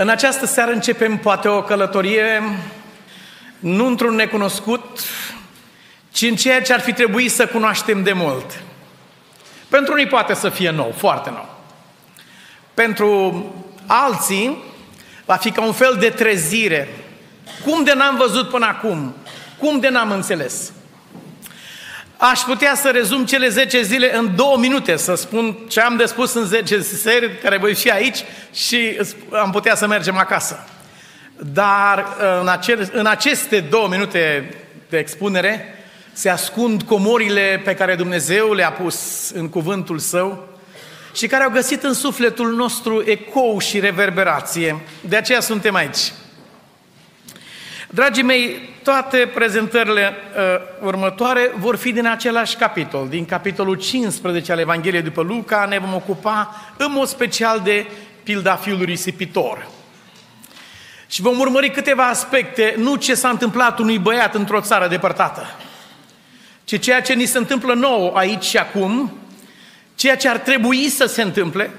În această seară începem poate o călătorie nu într-un necunoscut, ci în ceea ce ar fi trebuit să cunoaștem de mult. Pentru unii poate să fie nou, foarte nou. Pentru alții va fi ca un fel de trezire. Cum de n-am văzut până acum? Cum de n-am înțeles? Aș putea să rezum cele 10 zile în două minute, să spun ce am de spus în 10 seri, care voi fi aici și am putea să mergem acasă. Dar în, acele, în aceste două minute de expunere se ascund comorile pe care Dumnezeu le-a pus în cuvântul Său și care au găsit în sufletul nostru ecou și reverberație. De aceea suntem aici. Dragii mei, toate prezentările uh, următoare vor fi din același capitol, din capitolul 15 al Evangheliei după Luca, ne vom ocupa în mod special de pilda fiului risipitor. Și vom urmări câteva aspecte, nu ce s-a întâmplat unui băiat într-o țară depărtată, ci ceea ce ni se întâmplă nou aici și acum, ceea ce ar trebui să se întâmple,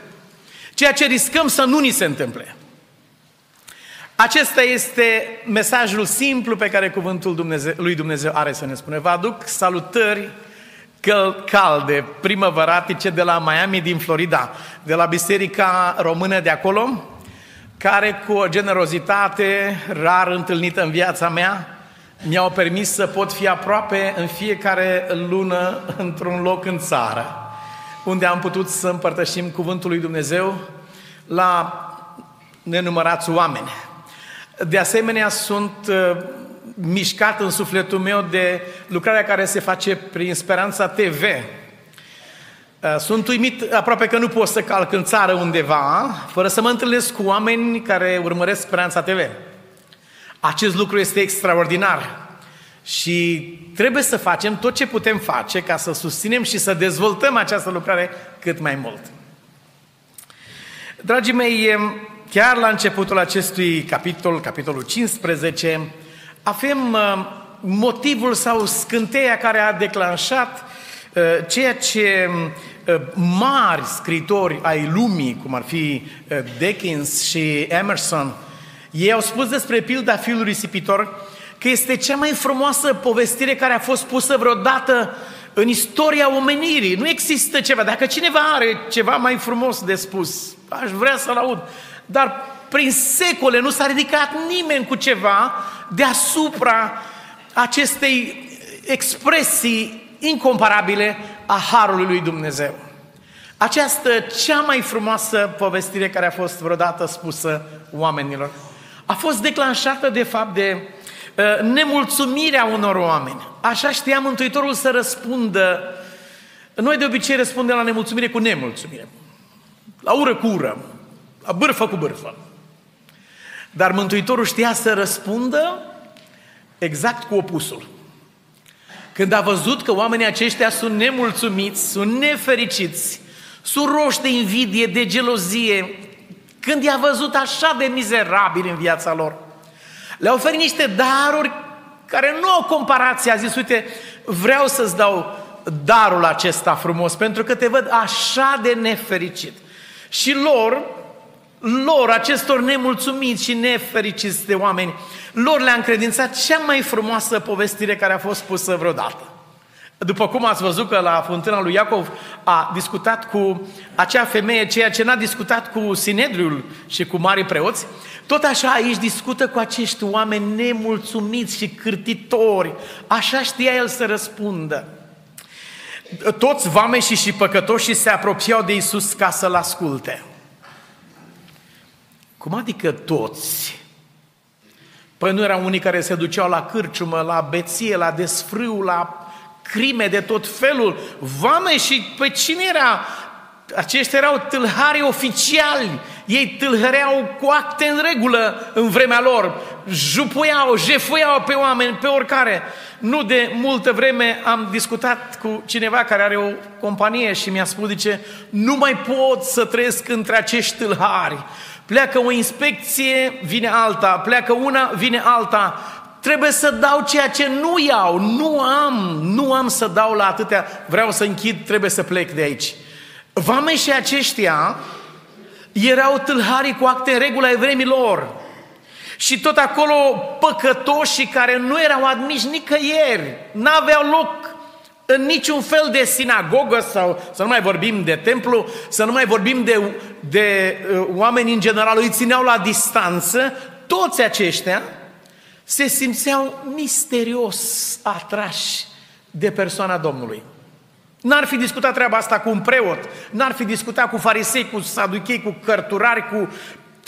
ceea ce riscăm să nu ni se întâmple. Acesta este mesajul simplu pe care cuvântul Dumnezeu, lui Dumnezeu are să ne spune. Vă aduc salutări calde, primăvăratice de la Miami din Florida, de la Biserica Română de acolo, care cu o generozitate rar întâlnită în viața mea, mi-au permis să pot fi aproape în fiecare lună într-un loc în țară, unde am putut să împărtășim cuvântul lui Dumnezeu la nenumărați oameni. De asemenea, sunt uh, mișcat în sufletul meu de lucrarea care se face prin Speranța TV. Uh, sunt uimit aproape că nu pot să calc în țară undeva fără să mă întâlnesc cu oameni care urmăresc Speranța TV. Acest lucru este extraordinar și trebuie să facem tot ce putem face ca să susținem și să dezvoltăm această lucrare cât mai mult. Dragii mei, chiar la începutul acestui capitol, capitolul 15, avem uh, motivul sau scânteia care a declanșat uh, ceea ce uh, mari scritori ai lumii, cum ar fi Dickens și Emerson, ei au spus despre pilda fiului risipitor că este cea mai frumoasă povestire care a fost pusă vreodată în istoria omenirii. Nu există ceva. Dacă cineva are ceva mai frumos de spus, aș vrea să-l aud. Dar prin secole nu s-a ridicat nimeni cu ceva deasupra acestei expresii incomparabile a Harului lui Dumnezeu. Această cea mai frumoasă povestire care a fost vreodată spusă oamenilor a fost declanșată de fapt de uh, nemulțumirea unor oameni. Așa știa Mântuitorul să răspundă. Noi de obicei răspundem la nemulțumire cu nemulțumire. La ură cu ură la bârfă cu bârfă. Dar Mântuitorul știa să răspundă exact cu opusul. Când a văzut că oamenii aceștia sunt nemulțumiți, sunt nefericiți, sunt roși de invidie, de gelozie, când i-a văzut așa de mizerabil în viața lor, le-a oferit niște daruri care nu au comparație. A zis, uite, vreau să-ți dau darul acesta frumos, pentru că te văd așa de nefericit. Și lor, lor, acestor nemulțumiți și nefericiți de oameni, lor le-a încredințat cea mai frumoasă povestire care a fost pusă vreodată. După cum ați văzut că la fântâna lui Iacov a discutat cu acea femeie ceea ce n-a discutat cu Sinedriul și cu mari preoți, tot așa aici discută cu acești oameni nemulțumiți și cârtitori. Așa știa el să răspundă. Toți vameșii și păcătoșii se apropiau de Isus ca să-L asculte. Cum adică toți? Păi nu erau unii care se duceau la cârciumă, la beție, la desfrâu, la crime de tot felul. Vame și pe cine era? Aceștia erau tâlhari oficiali. Ei tâlhăreau cu acte în regulă în vremea lor. Jupuiau, jefuiau pe oameni, pe oricare. Nu de multă vreme am discutat cu cineva care are o companie și mi-a spus, zice, nu mai pot să trăiesc între acești tâlhari. Pleacă o inspecție, vine alta, pleacă una, vine alta. Trebuie să dau ceea ce nu iau, nu am, nu am să dau la atâtea, vreau să închid, trebuie să plec de aici. Vame și aceștia erau tâlharii cu acte în regulă ai vremilor. Și tot acolo păcătoșii care nu erau admiși nicăieri, n-aveau loc în niciun fel de sinagogă sau să nu mai vorbim de templu, să nu mai vorbim de, de uh, oameni în general, îi țineau la distanță, toți aceștia se simțeau misterios atrași de persoana Domnului. N-ar fi discutat treaba asta cu un preot, n-ar fi discutat cu farisei, cu saduchei, cu cărturari, cu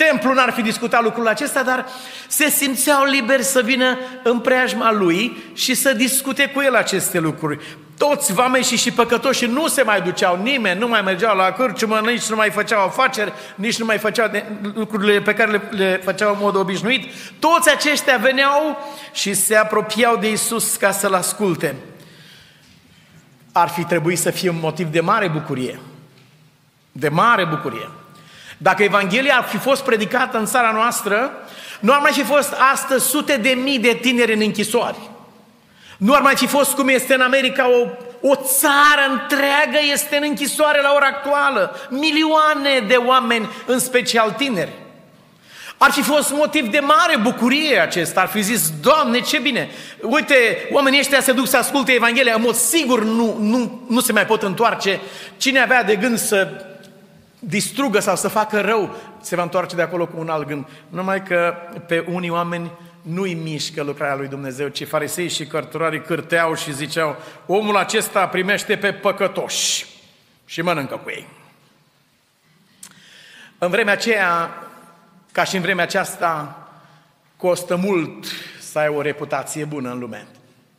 templu, n-ar fi discutat lucrul acesta, dar se simțeau liberi să vină în preajma lui și să discute cu el aceste lucruri. Toți vameșii și păcătoși nu se mai duceau, nimeni nu mai mergeau la cârciumă, nici nu mai făceau afaceri, nici nu mai făceau lucrurile pe care le, le făceau în mod obișnuit. Toți aceștia veneau și se apropiau de Isus ca să-L asculte ar fi trebuit să fie un motiv de mare bucurie. De mare bucurie. Dacă Evanghelia ar fi fost predicată în țara noastră, nu ar mai fi fost astăzi sute de mii de tineri în închisori. Nu ar mai fi fost cum este în America o, o țară întreagă este în închisoare la ora actuală. Milioane de oameni, în special tineri. Ar fi fost motiv de mare bucurie acesta, ar fi zis, Doamne, ce bine! Uite, oamenii ăștia se duc să asculte Evanghelia, în mod sigur nu, nu, nu se mai pot întoarce. Cine avea de gând să distrugă sau să facă rău, se va întoarce de acolo cu un alt gând. Numai că pe unii oameni nu-i mișcă lucrarea lui Dumnezeu, ci farisei și cărturarii cârteau și ziceau, omul acesta primește pe păcătoși și mănâncă cu ei. În vremea aceea, ca și în vremea aceasta, costă mult să ai o reputație bună în lume.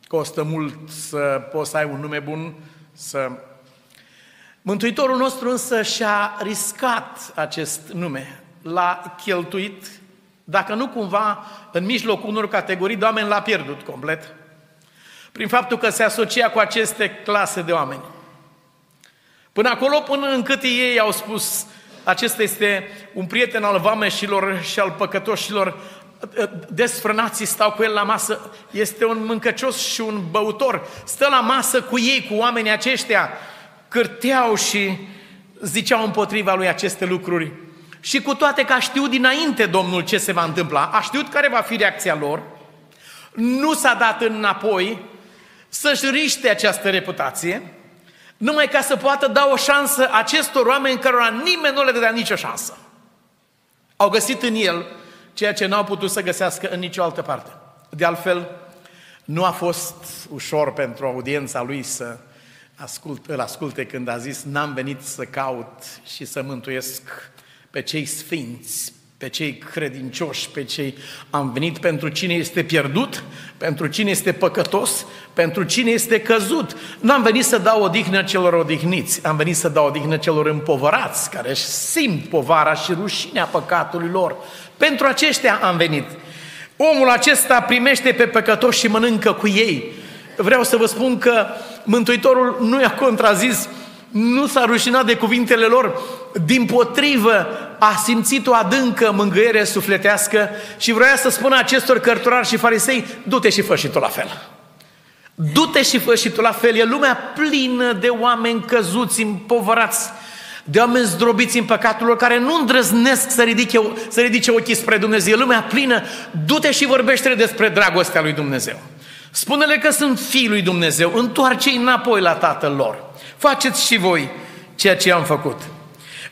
Costă mult să poți să ai un nume bun, să... Mântuitorul nostru însă și-a riscat acest nume, l-a cheltuit, dacă nu cumva în mijlocul unor categorii de oameni l-a pierdut complet, prin faptul că se asocia cu aceste clase de oameni. Până acolo, până încât ei au spus, acesta este un prieten al vameșilor și al păcătoșilor, desfrânații stau cu el la masă, este un mâncăcios și un băutor, stă la masă cu ei, cu oamenii aceștia, cârteau și ziceau împotriva lui aceste lucruri. Și cu toate că a știut dinainte Domnul ce se va întâmpla, a știut care va fi reacția lor, nu s-a dat înapoi să-și riște această reputație, numai ca să poată da o șansă acestor oameni cărora nimeni nu le dădea nicio șansă. Au găsit în el ceea ce n-au putut să găsească în nicio altă parte. De altfel, nu a fost ușor pentru audiența lui să ascult, îl asculte când a zis n-am venit să caut și să mântuiesc pe cei sfinți, pe cei credincioși, pe cei... Am venit pentru cine este pierdut, pentru cine este păcătos, pentru cine este căzut. Nu am venit să dau odihnă celor odihniți, am venit să dau odihnă celor împovărați, care își simt povara și rușinea păcatului lor. Pentru aceștia am venit. Omul acesta primește pe păcătoși și mănâncă cu ei. Vreau să vă spun că Mântuitorul nu i-a contrazis, nu s-a rușinat de cuvintele lor, din potrivă a simțit o adâncă mângâiere sufletească și vrea să spună acestor cărturari și farisei, du-te și fă și tu la fel. Du-te și fă și tu la fel. E lumea plină de oameni căzuți, împovărați, de oameni zdrobiți în păcatul lor, care nu îndrăznesc să ridice, să ridice ochii spre Dumnezeu. E lumea plină, du-te și vorbește despre dragostea lui Dumnezeu. Spune-le că sunt fiii lui Dumnezeu, întoarce-i înapoi la tatăl lor. Faceți și voi ceea ce am făcut.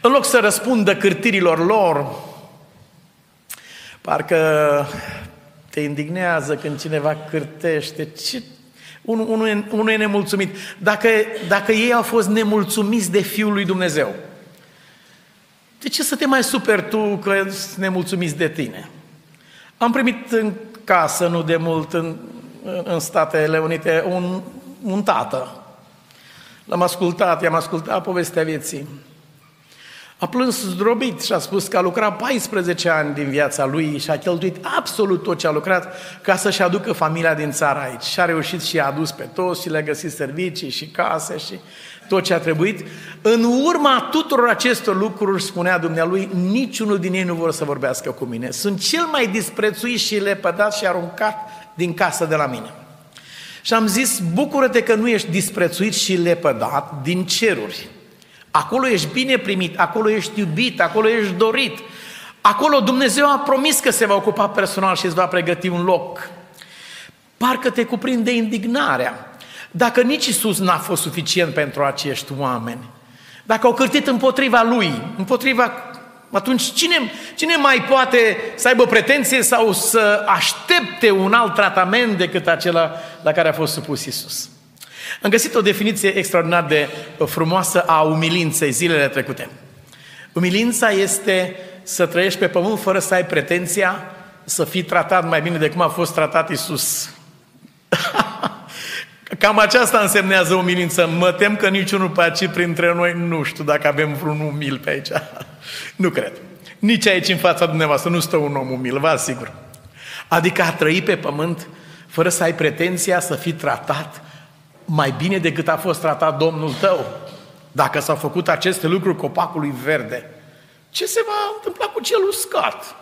În loc să răspundă cârtirilor lor, parcă te indignează când cineva cârtește. Ce? Unul, unul, e, unul e nemulțumit. Dacă, dacă ei au fost nemulțumiți de Fiul lui Dumnezeu, de ce să te mai super tu că sunt nemulțumiți de tine? Am primit în casă, nu de mult, în, în Statele Unite, un, un tată. L-am ascultat, i-am ascultat povestea vieții. A plâns zdrobit și a spus că a lucrat 14 ani din viața lui și a cheltuit absolut tot ce a lucrat ca să-și aducă familia din țară aici. Și a reușit și a adus pe toți și le-a găsit servicii și case și tot ce a trebuit. În urma tuturor acestor lucruri, spunea dumnealui, niciunul din ei nu vor să vorbească cu mine. Sunt cel mai disprețuit și lepădat și aruncat din casă de la mine. Și am zis, bucură-te că nu ești disprețuit și lepădat din ceruri Acolo ești bine primit, acolo ești iubit, acolo ești dorit. Acolo Dumnezeu a promis că se va ocupa personal și îți va pregăti un loc. Parcă te cuprinde indignarea. Dacă nici Isus n-a fost suficient pentru acești oameni, dacă au cârtit împotriva Lui, împotriva atunci cine, cine mai poate să aibă pretenție sau să aștepte un alt tratament decât acela la care a fost supus Isus? Am găsit o definiție extraordinar de frumoasă a umilinței zilele trecute. Umilința este să trăiești pe pământ fără să ai pretenția să fii tratat mai bine de cum a fost tratat Isus. Cam aceasta însemnează umilință. Mă tem că niciunul pe aici printre noi nu știu dacă avem vreun umil pe aici. nu cred. Nici aici în fața dumneavoastră nu stă un om umil, vă asigur. Adică a trăi pe pământ fără să ai pretenția să fii tratat mai bine decât a fost tratat Domnul tău. Dacă s-au făcut aceste lucruri copacului verde, ce se va întâmpla cu cel uscat?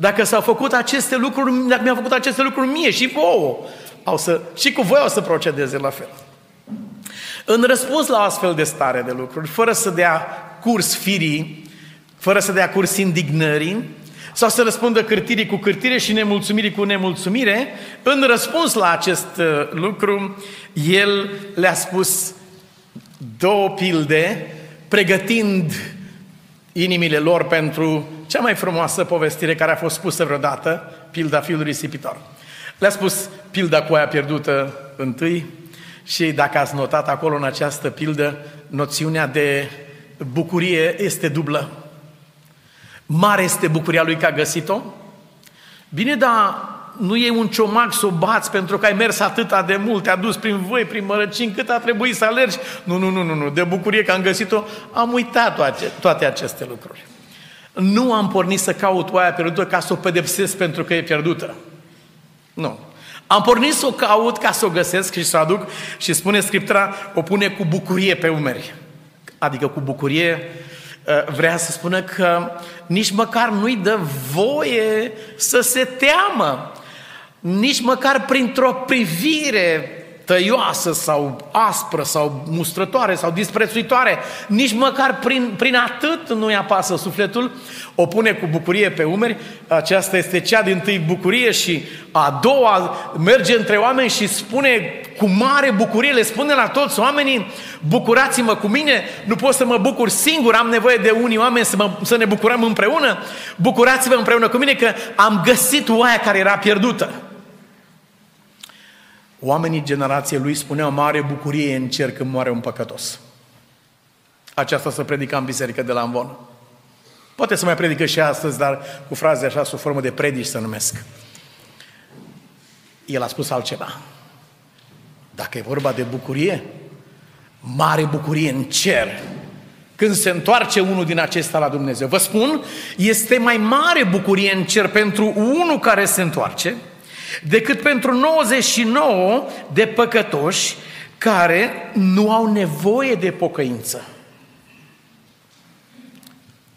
Dacă s-au făcut aceste lucruri, dacă mi-au făcut aceste lucruri mie și vouă, au să, și cu voi o să procedeze la fel. În răspuns la astfel de stare de lucruri, fără să dea curs firii, fără să dea curs indignării, sau să răspundă cârtirii cu cârtire și nemulțumirii cu nemulțumire, în răspuns la acest uh, lucru, el le-a spus două pilde, pregătind inimile lor pentru cea mai frumoasă povestire care a fost spusă vreodată, pilda fiului risipitor. Le-a spus pilda cu aia pierdută întâi și dacă ați notat acolo în această pildă, noțiunea de bucurie este dublă. Mare este bucuria lui că a găsit-o. Bine, dar nu e un ciomac să o bați pentru că ai mers atâta de mult, te-a dus prin voi, prin mărăcini, cât a trebuit să alergi. Nu, nu, nu, nu, nu. de bucurie că am găsit-o, am uitat toate, toate aceste lucruri. Nu am pornit să caut oaia pierdută ca să o pedepsesc pentru că e pierdută. Nu. Am pornit să o caut ca să o găsesc și să o aduc și spune Scriptura, o pune cu bucurie pe umeri. Adică cu bucurie ă, vrea să spună că nici măcar nu-i dă voie să se teamă. Nici măcar printr-o privire tăioasă sau aspră sau mustrătoare sau disprețuitoare, nici măcar prin, prin atât nu-i apasă sufletul, o pune cu bucurie pe umeri, aceasta este cea din tâi bucurie și a doua merge între oameni și spune cu mare bucurie, le spune la toți oamenii, bucurați-mă cu mine, nu pot să mă bucur singur, am nevoie de unii oameni să, mă, să ne bucurăm împreună, bucurați-vă împreună cu mine că am găsit oaia care era pierdută. Oamenii generației lui spuneau mare bucurie în cer când moare un păcătos. Aceasta se predica în biserică de la Amvon. Poate să mai predică și astăzi, dar cu fraze așa, sub formă de predici să numesc. El a spus altceva. Dacă e vorba de bucurie, mare bucurie în cer, când se întoarce unul din acesta la Dumnezeu. Vă spun, este mai mare bucurie în cer pentru unul care se întoarce, decât pentru 99 de păcătoși care nu au nevoie de pocăință.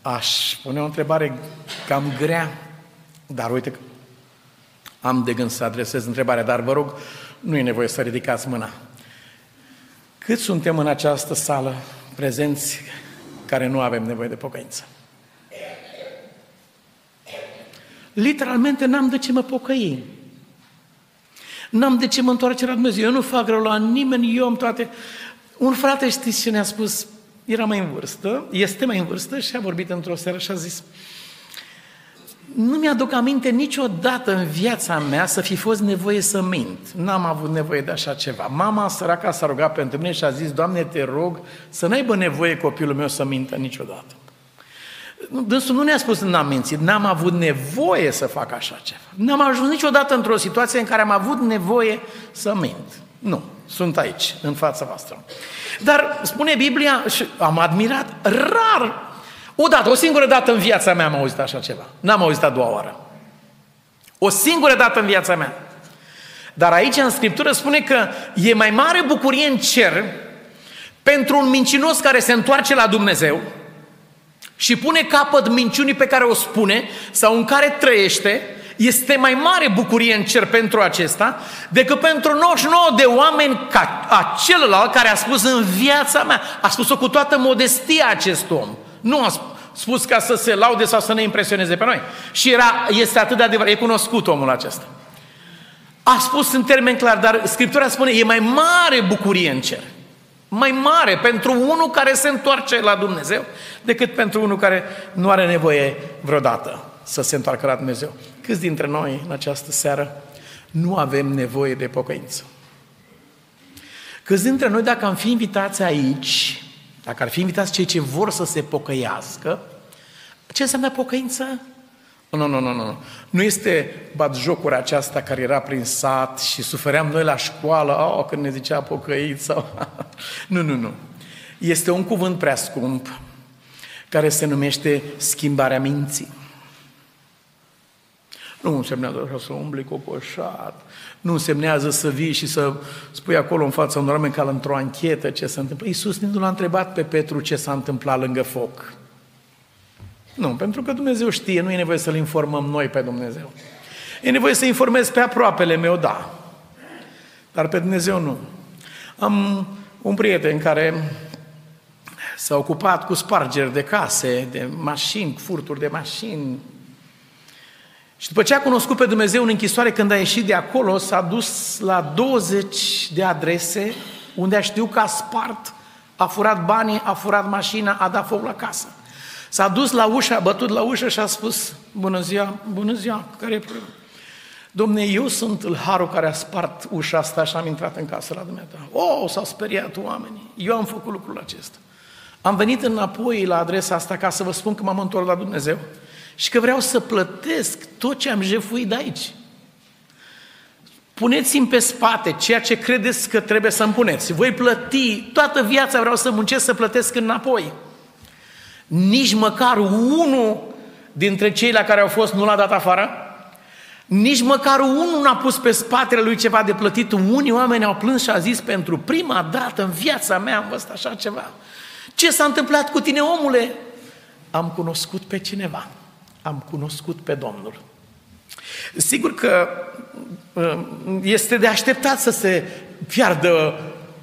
Aș pune o întrebare cam grea, dar uite că am de gând să adresez întrebarea, dar vă rog, nu e nevoie să ridicați mâna. Cât suntem în această sală prezenți care nu avem nevoie de pocăință? Literalmente n-am de ce mă pocăi. N-am de ce mă întoarce la Dumnezeu. Eu nu fac rău la nimeni, eu am toate... Un frate, știți ce ne-a spus? Era mai în vârstă, este mai în vârstă și a vorbit într-o seară și a zis nu mi-aduc aminte niciodată în viața mea să fi fost nevoie să mint. N-am avut nevoie de așa ceva. Mama săraca s-a rugat pentru mine și a zis, Doamne, te rog să n-aibă nevoie copilul meu să mintă niciodată. Dânsul nu ne-a spus n-am mințit, n-am avut nevoie să fac așa ceva. N-am ajuns niciodată într-o situație în care am avut nevoie să mint. Nu, sunt aici, în fața voastră. Dar spune Biblia, și am admirat, rar, o dată, o singură dată în viața mea am auzit așa ceva. N-am auzit a doua oară. O singură dată în viața mea. Dar aici în Scriptură spune că e mai mare bucurie în cer pentru un mincinos care se întoarce la Dumnezeu și pune capăt minciunii pe care o spune sau în care trăiește, este mai mare bucurie în cer pentru acesta decât pentru 99 de oameni ca a celălalt care a spus în viața mea, a spus-o cu toată modestia acest om. Nu a spus ca să se laude sau să ne impresioneze pe noi. Și era, este atât de adevărat, e cunoscut omul acesta. A spus în termen clar, dar Scriptura spune, e mai mare bucurie în cer. Mai mare pentru unul care se întoarce la Dumnezeu decât pentru unul care nu are nevoie vreodată să se întoarcă la Dumnezeu. Câți dintre noi în această seară nu avem nevoie de pocăință? Câți dintre noi, dacă am fi invitați aici, dacă ar fi invitați cei ce vor să se pocăiască, ce înseamnă pocăință? Nu, nu, nu, nu. Nu este jocura aceasta care era prin sat și sufeream noi la școală, oh, când ne zicea pocăit sau... nu, nu, nu. Este un cuvânt prea scump care se numește schimbarea minții. Nu însemnează așa să umbli cocoșat, nu însemnează să vii și să spui acolo în fața unor oameni ca într-o anchetă ce se întâmplă. Iisus nu l-a întrebat pe Petru ce s-a întâmplat lângă foc. Nu, pentru că Dumnezeu știe, nu e nevoie să-L informăm noi pe Dumnezeu. E nevoie să informez pe aproapele meu, da. Dar pe Dumnezeu nu. Am un prieten care s-a ocupat cu spargeri de case, de mașini, furturi de mașini. Și după ce a cunoscut pe Dumnezeu în închisoare, când a ieșit de acolo, s-a dus la 20 de adrese unde a știut că a spart, a furat banii, a furat mașina, a dat foc la casă. S-a dus la ușă, a bătut la ușă și a spus, bună ziua, bună ziua, care e problema? Domne, eu sunt îl harul care a spart ușa asta și am intrat în casă la dumneata. Oh, s-au speriat oamenii. Eu am făcut lucrul acesta. Am venit înapoi la adresa asta ca să vă spun că m-am întors la Dumnezeu și că vreau să plătesc tot ce am jefuit de aici. Puneți-mi pe spate ceea ce credeți că trebuie să-mi puneți. Voi plăti, toată viața vreau să muncesc să plătesc înapoi. Nici măcar unul dintre cei la care au fost nu l-a dat afară? Nici măcar unul n-a pus pe spatele lui ceva de plătit. Unii oameni au plâns și a zis, pentru prima dată în viața mea am văzut așa ceva. Ce s-a întâmplat cu tine, omule? Am cunoscut pe cineva. Am cunoscut pe Domnul. Sigur că uh, este de așteptat să se piardă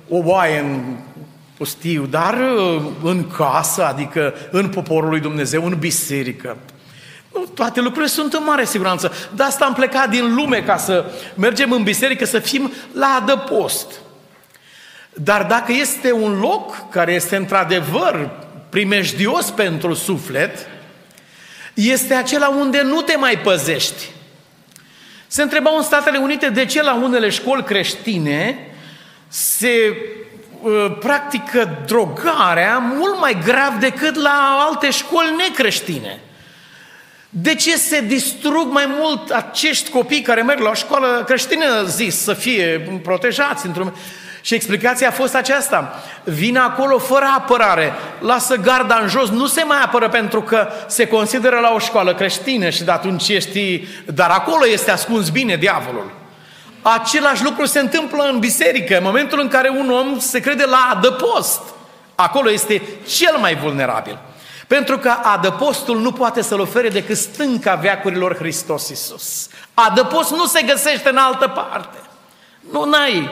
o oaie în pustiu, dar uh, în casă, adică în poporul lui Dumnezeu, în biserică. Nu, toate lucrurile sunt în mare siguranță. De asta am plecat din lume ca să mergem în biserică, să fim la adăpost. Dar dacă este un loc care este într-adevăr primejdios pentru suflet, este acela unde nu te mai păzești. Se întrebau în Statele Unite de ce la unele școli creștine se Uh, practică drogarea mult mai grav decât la alte școli necreștine. De ce se distrug mai mult acești copii care merg la o școală creștină zis să fie protejați într-un... Și explicația a fost aceasta. Vine acolo fără apărare, lasă garda în jos, nu se mai apără pentru că se consideră la o școală creștină și de atunci ești... Dar acolo este ascuns bine diavolul. Același lucru se întâmplă în biserică, în momentul în care un om se crede la adăpost. Acolo este cel mai vulnerabil. Pentru că adăpostul nu poate să-l ofere decât stânca veacurilor Hristos Iisus. Adăpost nu se găsește în altă parte. Nu, n-ai.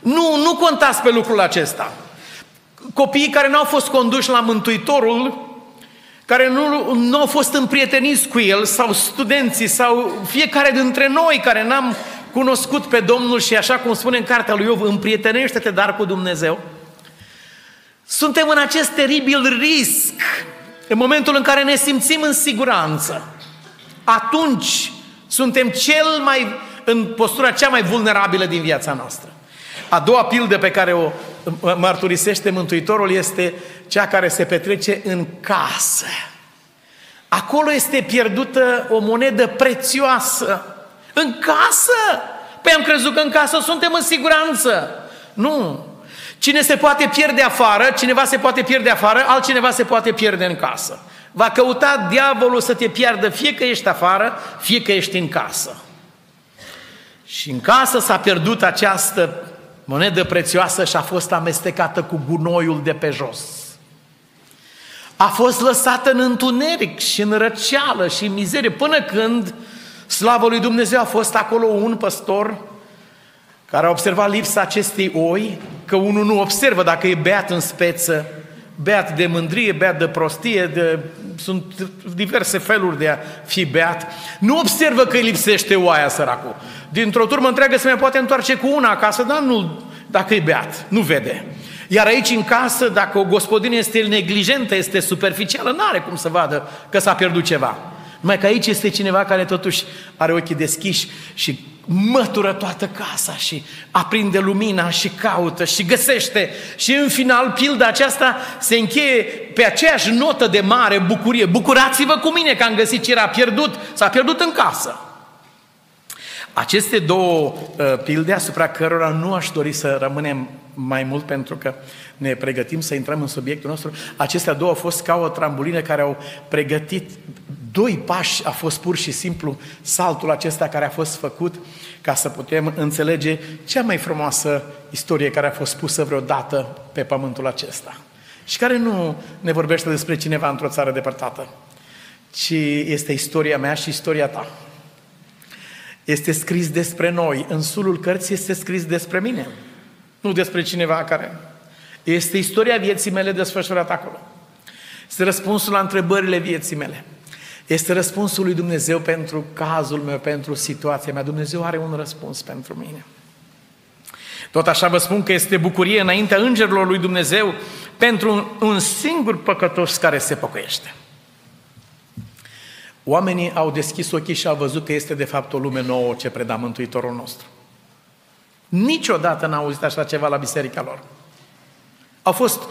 Nu, nu contați pe lucrul acesta. Copiii care n-au fost conduși la Mântuitorul, care nu, nu au fost împrieteniți cu el, sau studenții, sau fiecare dintre noi care n-am cunoscut pe Domnul și așa cum spune în cartea lui Iov, împrietenește-te dar cu Dumnezeu. Suntem în acest teribil risc, în momentul în care ne simțim în siguranță. Atunci suntem cel mai, în postura cea mai vulnerabilă din viața noastră. A doua pildă pe care o mărturisește Mântuitorul este cea care se petrece în casă. Acolo este pierdută o monedă prețioasă în casă! Păi am crezut că în casă suntem în siguranță. Nu. Cine se poate pierde afară, cineva se poate pierde afară, altcineva se poate pierde în casă. Va căuta diavolul să te piardă fie că ești afară, fie că ești în casă. Și în casă s-a pierdut această monedă prețioasă și a fost amestecată cu gunoiul de pe jos. A fost lăsată în întuneric și în răceală și în mizerie până când Slavă lui Dumnezeu, a fost acolo un păstor care a observat lipsa acestei oi, că unul nu observă dacă e beat în speță, beat de mândrie, beat de prostie, de, sunt diverse feluri de a fi beat. Nu observă că îi lipsește oaia săracul. Dintr-o turmă întreagă se mai poate întoarce cu una acasă, dar nu dacă e beat, nu vede. Iar aici în casă, dacă o gospodină este neglijentă, este superficială, nu are cum să vadă că s-a pierdut ceva. Numai că aici este cineva care totuși are ochii deschiși și mătură toată casa și aprinde lumina și caută și găsește. Și în final, pilda aceasta se încheie pe aceeași notă de mare bucurie. Bucurați-vă cu mine că am găsit ce era pierdut, s-a pierdut în casă. Aceste două uh, pilde asupra cărora nu aș dori să rămânem mai mult pentru că ne pregătim să intrăm în subiectul nostru, acestea două au fost ca o trambulină care au pregătit doi pași, a fost pur și simplu saltul acesta care a fost făcut ca să putem înțelege cea mai frumoasă istorie care a fost pusă vreodată pe pământul acesta. Și care nu ne vorbește despre cineva într-o țară depărtată, ci este istoria mea și istoria ta. Este scris despre noi. În sulul cărții este scris despre mine, nu despre cineva care. Este istoria vieții mele desfășurată acolo. Este răspunsul la întrebările vieții mele. Este răspunsul lui Dumnezeu pentru cazul meu, pentru situația mea. Dumnezeu are un răspuns pentru mine. Tot așa vă spun că este bucurie înaintea îngerilor lui Dumnezeu pentru un singur păcătos care se păcăiește. Oamenii au deschis ochii și au văzut că este de fapt o lume nouă ce preda Mântuitorul nostru. Niciodată n-au auzit așa ceva la biserica lor. Au fost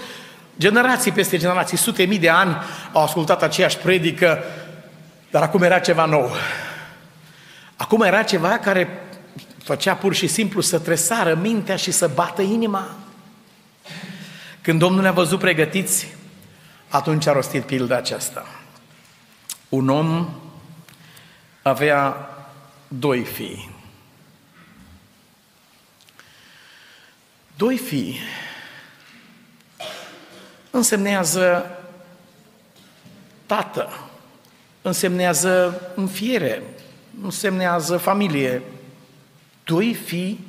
generații peste generații, sute mii de ani au ascultat aceeași predică, dar acum era ceva nou. Acum era ceva care făcea pur și simplu să tresară mintea și să bată inima. Când Domnul ne-a văzut pregătiți, atunci a rostit pilda aceasta. Un om avea doi fii. Doi fii însemnează tată, însemnează înfiere, însemnează familie. Doi fii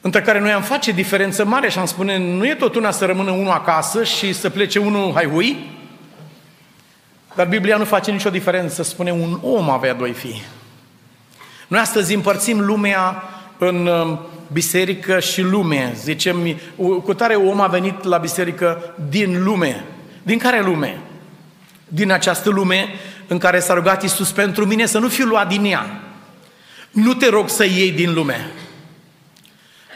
între care noi am face diferență mare și am spune, nu e tot una să rămână unul acasă și să plece unul haihui, dar Biblia nu face nicio diferență, spune un om avea doi fii. Noi astăzi împărțim lumea în um, biserică și lume. Zicem, cu tare om a venit la biserică din lume. Din care lume? Din această lume în care s-a rugat Iisus pentru mine să nu fiu luat din ea. Nu te rog să iei din lume,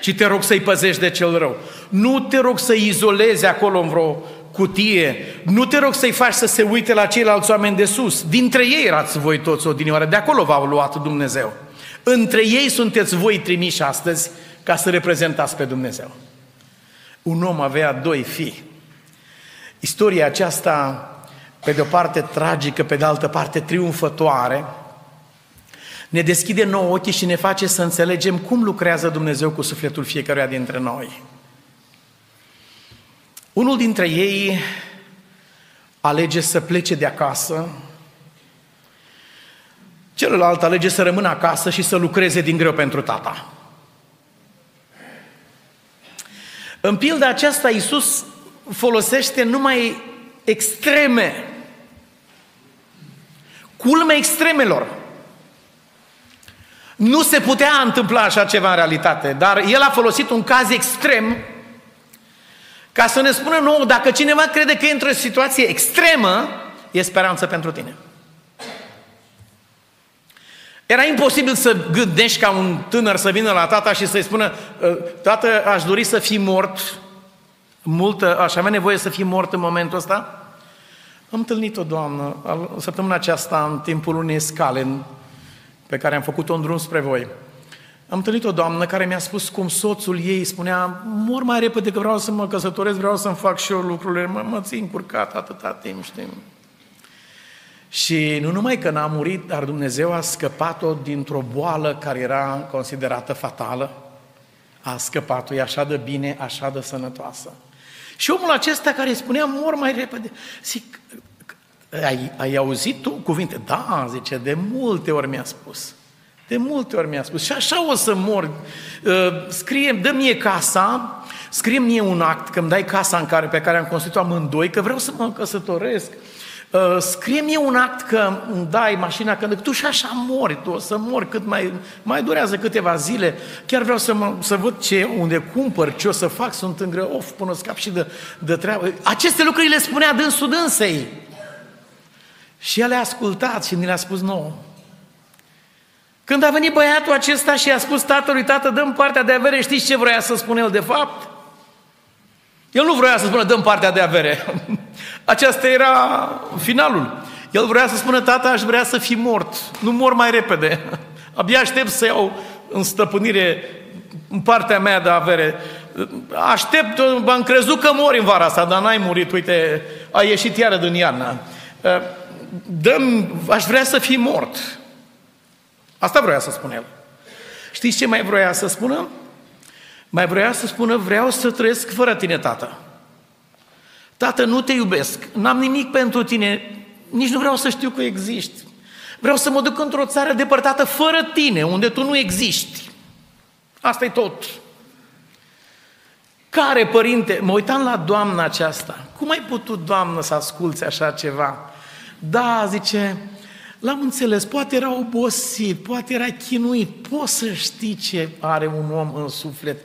ci te rog să-i păzești de cel rău. Nu te rog să-i izolezi acolo în vreo cutie. Nu te rog să-i faci să se uite la ceilalți oameni de sus. Dintre ei erați voi toți odinioară, de acolo v-au luat Dumnezeu. Între ei sunteți voi trimiși astăzi ca să reprezentați pe Dumnezeu. Un om avea doi fii. Istoria aceasta, pe de o parte tragică, pe de altă parte triumfătoare, ne deschide nou ochii și ne face să înțelegem cum lucrează Dumnezeu cu sufletul fiecăruia dintre noi. Unul dintre ei alege să plece de acasă, celălalt alege să rămână acasă și să lucreze din greu pentru tata. În pilda aceasta, Iisus folosește numai extreme, culme extremelor. Nu se putea întâmpla așa ceva în realitate, dar el a folosit un caz extrem ca să ne spună nouă, dacă cineva crede că e într-o situație extremă, e speranță pentru tine. Era imposibil să gândești ca un tânăr să vină la tata și să-i spună ă, Tată, aș dori să fii mort, multă, aș avea nevoie să fii mort în momentul ăsta? Am întâlnit o doamnă săptămâna aceasta în timpul unei scale pe care am făcut-o în drum spre voi. Am întâlnit o doamnă care mi-a spus cum soțul ei spunea mor mai repede că vreau să mă căsătoresc, vreau să-mi fac și eu lucrurile, mă, mă țin curcat atâta timp, știi? Și nu numai că n-a murit, dar Dumnezeu a scăpat-o dintr-o boală care era considerată fatală. A scăpat-o, e așa de bine, așa de sănătoasă. Și omul acesta care spunea, mor mai repede, zic, ai, ai auzit tu cuvinte? Da, zice, de multe ori mi-a spus. De multe ori mi-a spus. Și așa o să mor. Uh, scrie, dă mie casa, scrie mie un act, că îmi dai casa în care, pe care am construit-o amândoi, că vreau să mă căsătoresc. Uh, scrie mie un act că îmi dai mașina, că tu și așa mori, tu o să mori cât mai, mai durează câteva zile. Chiar vreau să, mă, să văd ce, unde cumpăr, ce o să fac, sunt în greu, of, până scap și de, de treabă. Aceste lucruri le spunea dânsul dânsei. Și el a ascultat și ni le-a spus nouă. Când a venit băiatul acesta și a spus tatălui, tată, dăm partea de avere, știți ce vrea să spună el de fapt? El nu vrea să spună, dăm partea de avere. Aceasta era finalul. El vrea să spună, tata, aș vrea să fi mort. Nu mor mai repede. Abia aștept să iau în stăpânire în partea mea de avere. Aștept, am crezut că mori în vara asta, dar n-ai murit, uite, ai ieșit iară din iarnă. Dăm, aș vrea să fi mort. Asta vrea să spună el. Știți ce mai vrea să spună? Mai vrea să spună, vreau să trăiesc fără tine, tată. Tată, nu te iubesc, n-am nimic pentru tine, nici nu vreau să știu că existi. Vreau să mă duc într-o țară depărtată fără tine, unde tu nu existi. asta e tot. Care părinte, mă uitam la doamna aceasta, cum ai putut, doamnă, să asculți așa ceva? Da, zice, L-am înțeles, poate era obosit, poate era chinuit, poți să știi ce are un om în suflet.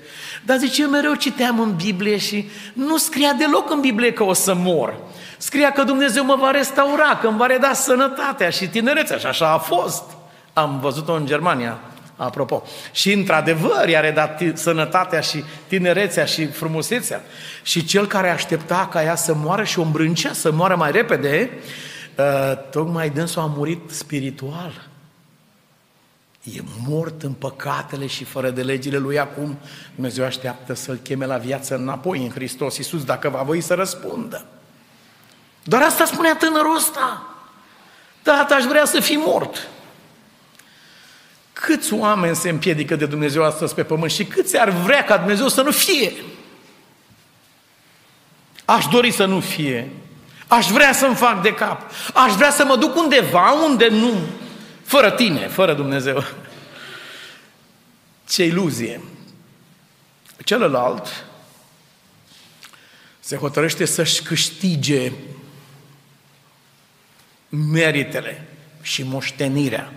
Dar zice, eu mereu citeam în Biblie și nu scria deloc în Biblie că o să mor. Scria că Dumnezeu mă va restaura, că îmi va reda sănătatea și tinerețea și așa a fost. Am văzut-o în Germania, apropo. Și într-adevăr i-a redat sănătatea și tinerețea și frumusețea. Și cel care aștepta ca ea să moară și o îmbrâncea să moară mai repede, Uh, tocmai dânsul a murit spiritual. E mort în păcatele și fără de legile lui acum. Dumnezeu așteaptă să-l cheme la viață înapoi în Hristos Iisus, dacă va voi să răspundă. Doar asta spunea tânărul ăsta. Tata, aș vrea să fi mort. Câți oameni se împiedică de Dumnezeu astăzi pe pământ și câți ar vrea ca Dumnezeu să nu fie? Aș dori să nu fie. Aș vrea să-mi fac de cap. Aș vrea să mă duc undeva unde nu, fără tine, fără Dumnezeu. Ce iluzie! Celălalt se hotărăște să-și câștige meritele și moștenirea,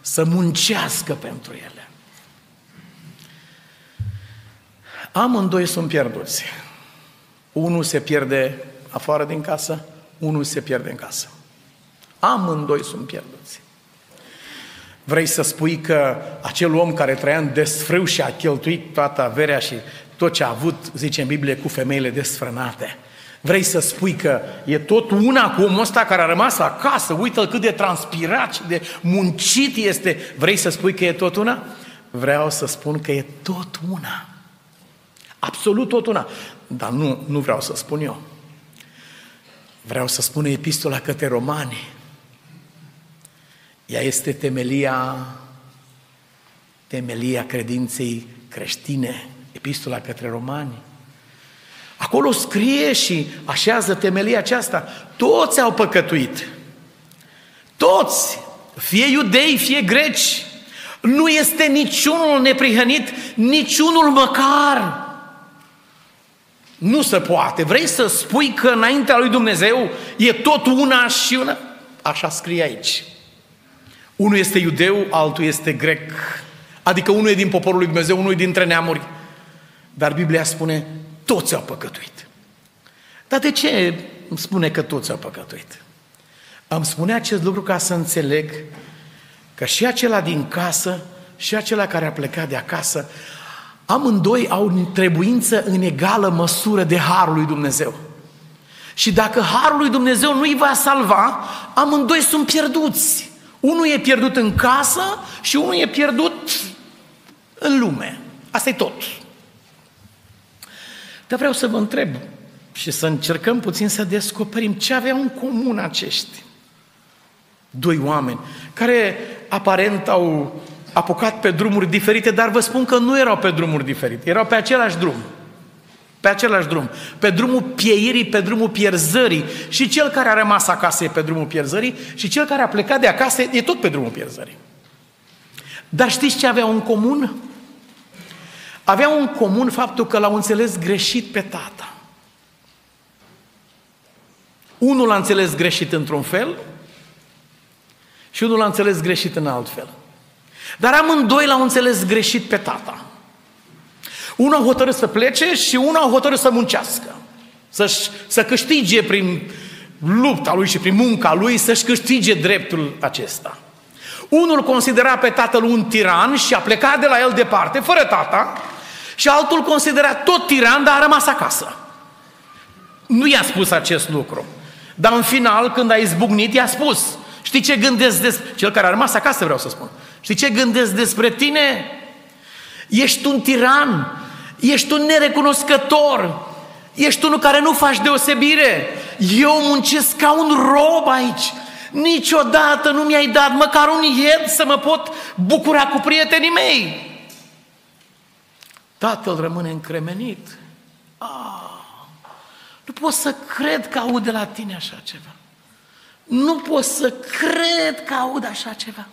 să muncească pentru ele. Amândoi sunt pierduți. Unul se pierde afară din casă, unul se pierde în casă. Amândoi sunt pierduți. Vrei să spui că acel om care trăia în desfrâu și a cheltuit toată averea și tot ce a avut, zice în Biblie, cu femeile desfrânate. Vrei să spui că e tot una cu omul ăsta care a rămas acasă, uită-l cât de transpirat și de muncit este. Vrei să spui că e tot una? Vreau să spun că e tot una. Absolut tot una. Dar nu, nu vreau să spun eu. Vreau să spun epistola către romani. Ea este temelia, temelia credinței creștine, epistola către romani. Acolo scrie și așează temelia aceasta. Toți au păcătuit. Toți, fie iudei, fie greci. Nu este niciunul neprihănit, niciunul măcar. Nu se poate. Vrei să spui că înaintea lui Dumnezeu e tot una și una? Așa scrie aici. Unul este iudeu, altul este grec. Adică unul e din poporul lui Dumnezeu, unul e dintre neamuri. Dar Biblia spune, toți au păcătuit. Dar de ce spune că toți au păcătuit? Am spune acest lucru ca să înțeleg că și acela din casă și acela care a plecat de acasă amândoi au trebuință în egală măsură de Harul lui Dumnezeu. Și dacă Harul lui Dumnezeu nu îi va salva, amândoi sunt pierduți. Unul e pierdut în casă și unul e pierdut în lume. Asta e tot. Dar vreau să vă întreb și să încercăm puțin să descoperim ce aveau în comun acești doi oameni care aparent au apucat pe drumuri diferite, dar vă spun că nu erau pe drumuri diferite, erau pe același drum. pe același drum, pe drumul pieirii, pe drumul pierzării. Și cel care a rămas acasă e pe drumul pierzării și cel care a plecat de acasă e tot pe drumul pierzării. Dar știți ce aveau în comun? Aveau în comun faptul că l-au înțeles greșit pe tata. Unul l-a înțeles greșit într-un fel și unul l-a înțeles greșit în alt fel. Dar amândoi l-au înțeles greșit pe tata. Unul a hotărât să plece și unul a hotărât să muncească. să să câștige prin lupta lui și prin munca lui, să-și câștige dreptul acesta. Unul considera pe tatăl un tiran și a plecat de la el departe, fără tata, și altul considera tot tiran, dar a rămas acasă. Nu i-a spus acest lucru. Dar în final, când a izbucnit, i-a spus, știi ce gândesc despre... Cel care a rămas acasă, vreau să spun. Știi ce gândesc despre tine? Ești un tiran, ești un nerecunoscător, ești unul care nu faci deosebire. Eu muncesc ca un rob aici. Niciodată nu mi-ai dat măcar un ied să mă pot bucura cu prietenii mei. Tatăl rămâne încremenit. Ah, nu pot să cred că aud de la tine așa ceva. Nu pot să cred că aud așa ceva.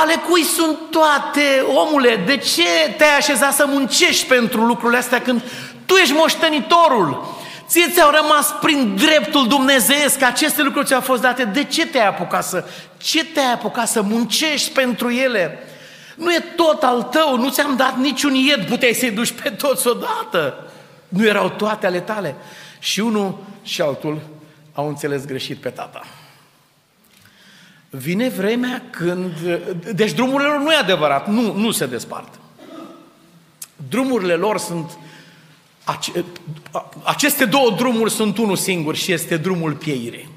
Ale cui sunt toate, omule? De ce te-ai așezat să muncești pentru lucrurile astea când tu ești moștenitorul? Ție ți-au rămas prin dreptul dumnezeiesc că aceste lucruri ți-au fost date. De ce te-ai apucat să, ce te-ai apucat să muncești pentru ele? Nu e tot al tău, nu ți-am dat niciun ied, puteai să-i duci pe toți odată. Nu erau toate ale tale. Și unul și altul au înțeles greșit pe tata. Vine vremea când... Deci drumurile lor nu e adevărat, nu, nu se despart. Drumurile lor sunt... Aceste două drumuri sunt unul singur și este drumul pieirii.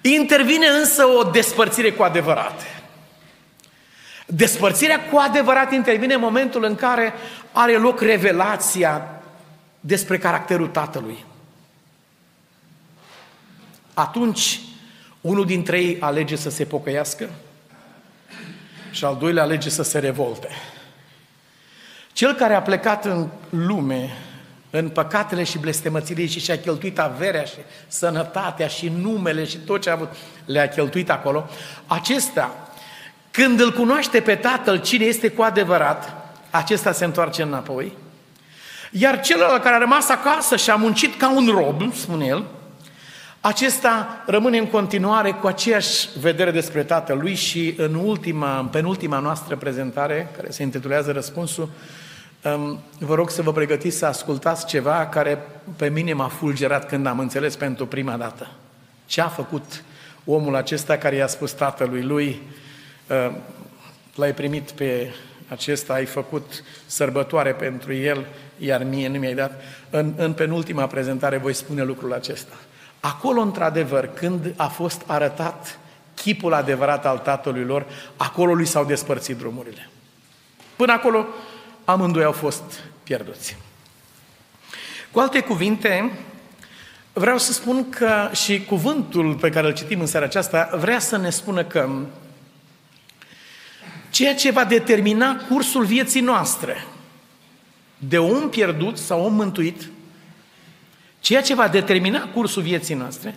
Intervine însă o despărțire cu adevărat. Despărțirea cu adevărat intervine în momentul în care are loc revelația despre caracterul tatălui. Atunci unul dintre ei alege să se pocăiască și al doilea alege să se revolte. Cel care a plecat în lume, în păcatele și blestemățile și și-a cheltuit averea și sănătatea și numele și tot ce a avut, le-a cheltuit acolo, acesta, când îl cunoaște pe Tatăl cine este cu adevărat, acesta se întoarce înapoi, iar celălalt care a rămas acasă și a muncit ca un rob, spune el, acesta rămâne în continuare cu aceeași vedere despre Tatălui și în ultima, în penultima noastră prezentare, care se intitulează Răspunsul, um, vă rog să vă pregătiți să ascultați ceva care pe mine m-a fulgerat când am înțeles pentru prima dată. Ce a făcut omul acesta care i-a spus tatălui lui, uh, l-ai primit pe acesta, ai făcut sărbătoare pentru el, iar mie nu mi-ai dat. În, în penultima prezentare voi spune lucrul acesta. Acolo, într-adevăr, când a fost arătat chipul adevărat al tatălui lor, acolo lui s-au despărțit drumurile. Până acolo, amândoi au fost pierduți. Cu alte cuvinte, vreau să spun că și cuvântul pe care îl citim în seara aceasta vrea să ne spună că ceea ce va determina cursul vieții noastre de om pierdut sau om mântuit Ceea ce va determina cursul vieții noastre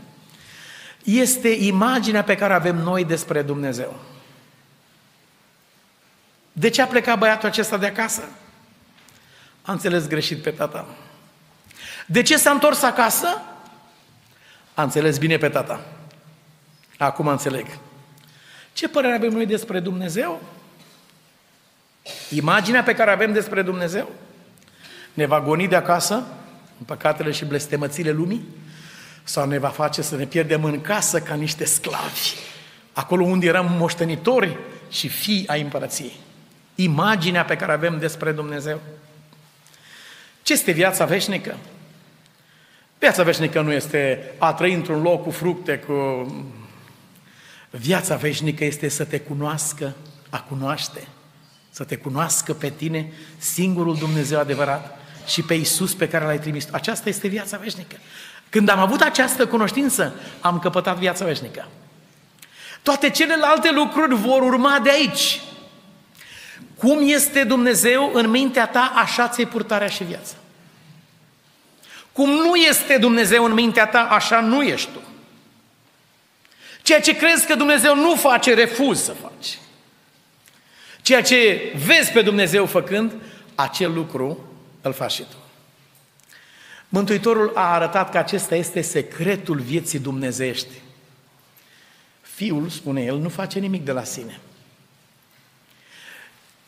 este imaginea pe care avem noi despre Dumnezeu. De ce a plecat băiatul acesta de acasă? A înțeles greșit pe tata. De ce s-a întors acasă? A înțeles bine pe tata. Acum înțeleg. Ce părere avem noi despre Dumnezeu? Imaginea pe care avem despre Dumnezeu ne va goni de acasă în păcatele și blestemățile lumii? Sau ne va face să ne pierdem în casă ca niște sclavi, acolo unde eram moștenitori și fii ai împărăției? Imaginea pe care avem despre Dumnezeu. Ce este viața veșnică? Viața veșnică nu este a trăi într-un loc cu fructe, cu... Viața veșnică este să te cunoască, a cunoaște, să te cunoască pe tine, singurul Dumnezeu adevărat, și pe Isus pe care l-ai trimis. Aceasta este viața veșnică. Când am avut această cunoștință, am căpătat viața veșnică. Toate celelalte lucruri vor urma de aici. Cum este Dumnezeu în mintea ta, așa ți-e purtarea și viața. Cum nu este Dumnezeu în mintea ta, așa nu ești tu. Ceea ce crezi că Dumnezeu nu face, refuz să faci. Ceea ce vezi pe Dumnezeu făcând, acel lucru îl faci și tu. Mântuitorul a arătat că acesta este secretul vieții dumnezeiești. Fiul, spune el, nu face nimic de la sine.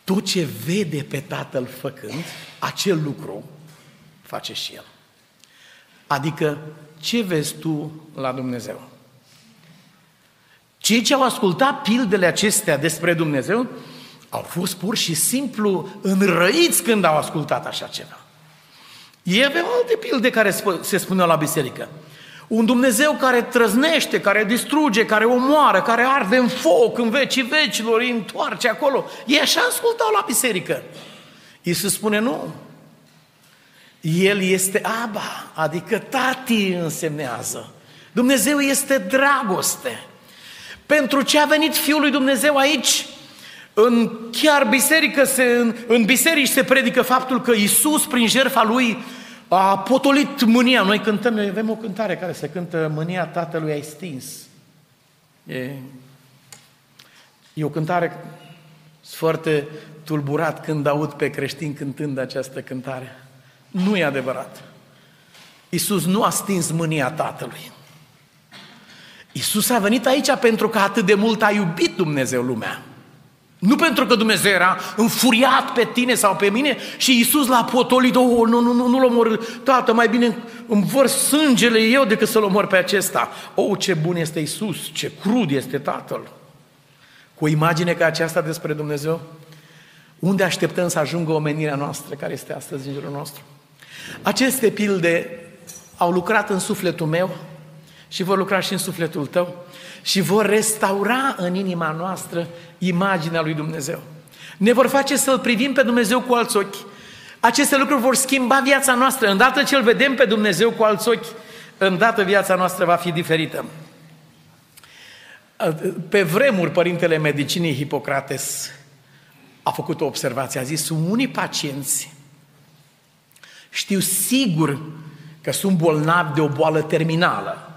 Tot ce vede pe tatăl făcând, acel lucru face și el. Adică, ce vezi tu la Dumnezeu? Cei ce au ascultat pildele acestea despre Dumnezeu au fost pur și simplu înrăiți când au ascultat așa ceva. Ei aveau alte pilde care se spuneau la biserică. Un Dumnezeu care trăznește, care distruge, care omoară, care arde în foc, în vecii vecilor, îi întoarce acolo. Ei așa ascultau la biserică. Iisus spune nu. El este Aba, adică tati însemnează. Dumnezeu este dragoste. Pentru ce a venit Fiul lui Dumnezeu aici? În chiar biserică se, în, în biserici se predică faptul că Isus, prin jertfa Lui, a potolit mânia. Noi cântăm, noi avem o cântare care se cântă Mânia Tatălui ai stins. E, e o cântare foarte tulburat când aud pe creștini cântând această cântare. Nu e adevărat. Iisus nu a stins mânia Tatălui. Iisus a venit aici pentru că atât de mult a iubit Dumnezeu lumea. Nu pentru că Dumnezeu era înfuriat pe tine sau pe mine și Iisus l-a potolit, oh, nu, nu, nu, nu-l omor, tată, mai bine îmi văr sângele eu decât să-l omor pe acesta. Oh, ce bun este Iisus, ce crud este Tatăl. Cu o imagine ca aceasta despre Dumnezeu, unde așteptăm să ajungă omenirea noastră, care este astăzi în jurul nostru? Aceste pilde au lucrat în sufletul meu și vor lucra și în sufletul tău și vor restaura în inima noastră imaginea lui Dumnezeu. Ne vor face să-L privim pe Dumnezeu cu alți ochi. Aceste lucruri vor schimba viața noastră. Îndată ce îl vedem pe Dumnezeu cu alți ochi, îndată viața noastră va fi diferită. Pe vremuri, Părintele Medicinii Hipocrates a făcut o observație. A zis, unii pacienți știu sigur că sunt bolnavi de o boală terminală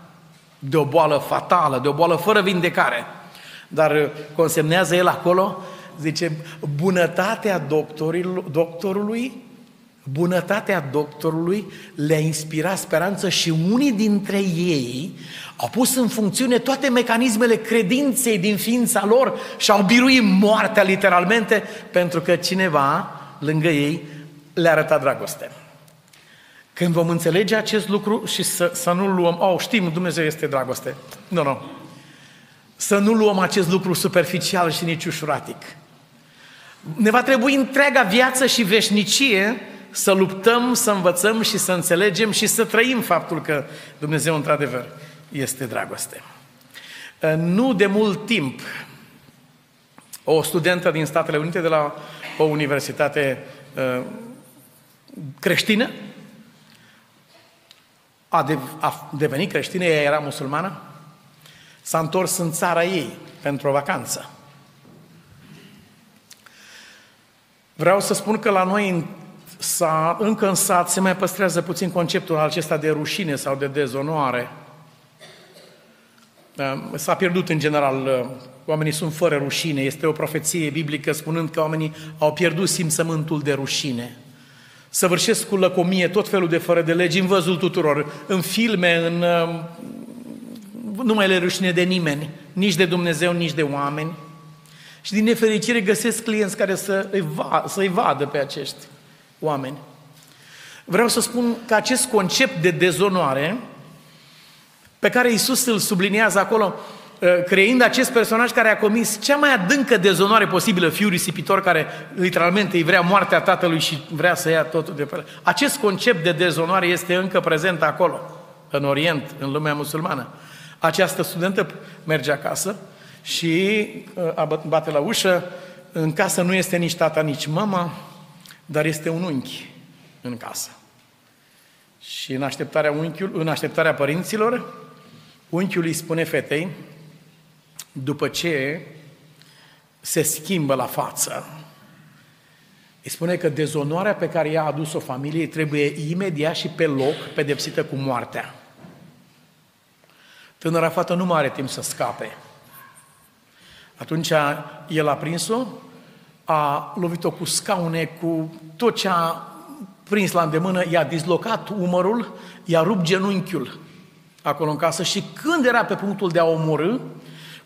de o boală fatală, de o boală fără vindecare. Dar consemnează el acolo, zice, bunătatea doctorului, bunătatea doctorului le-a inspirat speranță și unii dintre ei au pus în funcțiune toate mecanismele credinței din ființa lor și au biruit moartea literalmente pentru că cineva lângă ei le-a arătat dragoste. Când vom înțelege acest lucru și să, să nu luăm, oh, știm, Dumnezeu este dragoste. Nu, nu. Să nu luăm acest lucru superficial și nici ușuratic. Ne va trebui întreaga viață și veșnicie să luptăm, să învățăm și să înțelegem și să trăim faptul că Dumnezeu, într-adevăr, este dragoste. Nu de mult timp, o studentă din Statele Unite de la o universitate uh, creștină a, de, a devenit creștină, ea era musulmană, s-a întors în țara ei pentru o vacanță. Vreau să spun că la noi în sat, încă în sat se mai păstrează puțin conceptul acesta de rușine sau de dezonoare. S-a pierdut în general, oamenii sunt fără rușine, este o profeție biblică spunând că oamenii au pierdut simțământul de rușine săvârșesc cu lăcomie tot felul de fără de legi în văzul tuturor, în filme, în... Um, nu mai le rușine de nimeni, nici de Dumnezeu, nici de oameni. Și din nefericire găsesc clienți care să îi, va, să îi vadă pe acești oameni. Vreau să spun că acest concept de dezonoare, pe care Isus îl subliniază acolo, Uh, creind acest personaj care a comis cea mai adâncă dezonoare posibilă, fiul risipitor care literalmente îi vrea moartea tatălui și vrea să ia totul de pe el. Acest concept de dezonoare este încă prezent acolo, în Orient, în lumea musulmană. Această studentă merge acasă și uh, bate la ușă, în casă nu este nici tata, nici mama, dar este un unchi în casă. Și în așteptarea, unchiul, în așteptarea părinților, unchiul îi spune fetei, după ce se schimbă la față, Îi spune că dezonoarea pe care i-a adus-o familiei trebuie imediat și pe loc pedepsită cu moartea. Tânăra fată nu mai are timp să scape. Atunci el a prins-o, a lovit-o cu scaune, cu tot ce a prins la îndemână, i-a dislocat umărul, i-a rupt genunchiul acolo în casă și când era pe punctul de a omorâ,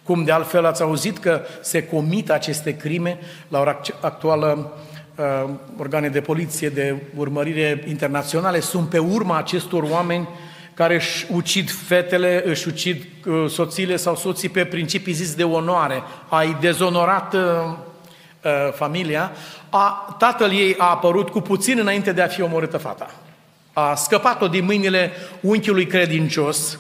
cum de altfel ați auzit că se comit aceste crime, la ora actuală uh, organe de poliție, de urmărire internaționale sunt pe urma acestor oameni care își ucid fetele, își ucid uh, soțiile sau soții pe principii zis de onoare. Ai dezonorat uh, uh, familia. A, tatăl ei a apărut cu puțin înainte de a fi omorâtă fata. A scăpat-o din mâinile unchiului credincios.